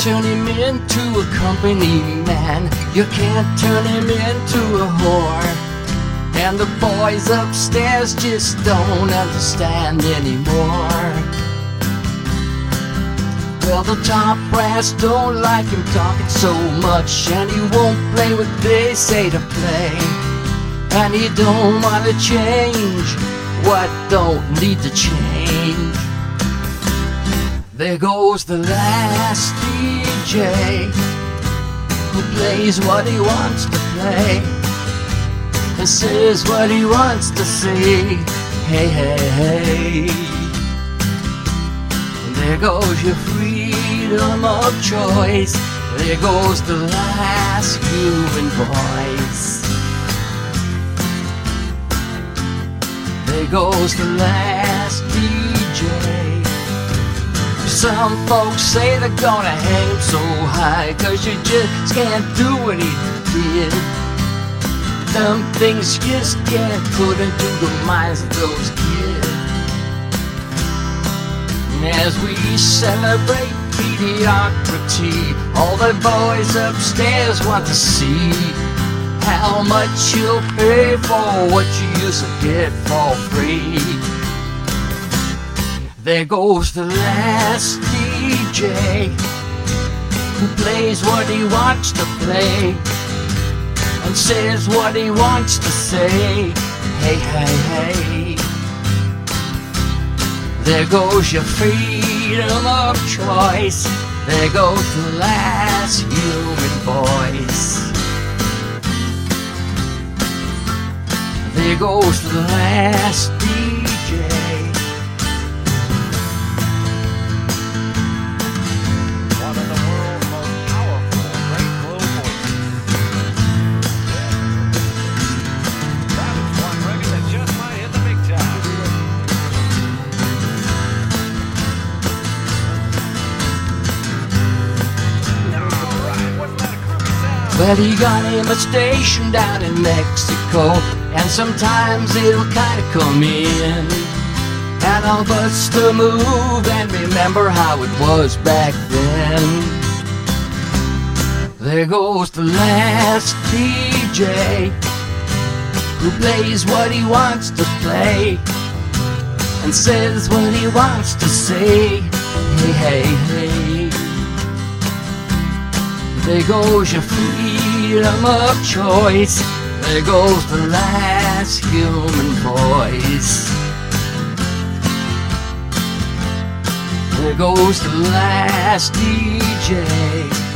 turn him into a company man. You can't turn him into a whore. And the boys upstairs just don't understand anymore. Well, the top brass don't like him talking so much, and he won't play what they say to play. And he don't want to change what don't need to change. There goes the last DJ who plays what he wants to play and says what he wants to say. Hey, hey, hey. There goes your freedom of choice. There goes the last human voice. There goes the last Some folks say they're gonna hang him so high, cause you just can't do what he did. Some things just can't put into the minds of those kids. And as we celebrate mediocrity, all the boys upstairs want to see how much you'll pay for what you used to get for free. There goes the last DJ who plays what he wants to play and says what he wants to say. Hey, hey, hey. There goes your freedom of choice. There goes the last human voice. There goes the last DJ. Well, he got him a station down in Mexico, and sometimes it'll kinda come in. And I'll bust a move and remember how it was back then. There goes the last DJ who plays what he wants to play and says what he wants to say. Hey, hey. There goes your freedom of choice. There goes the last human voice. There goes the last DJ.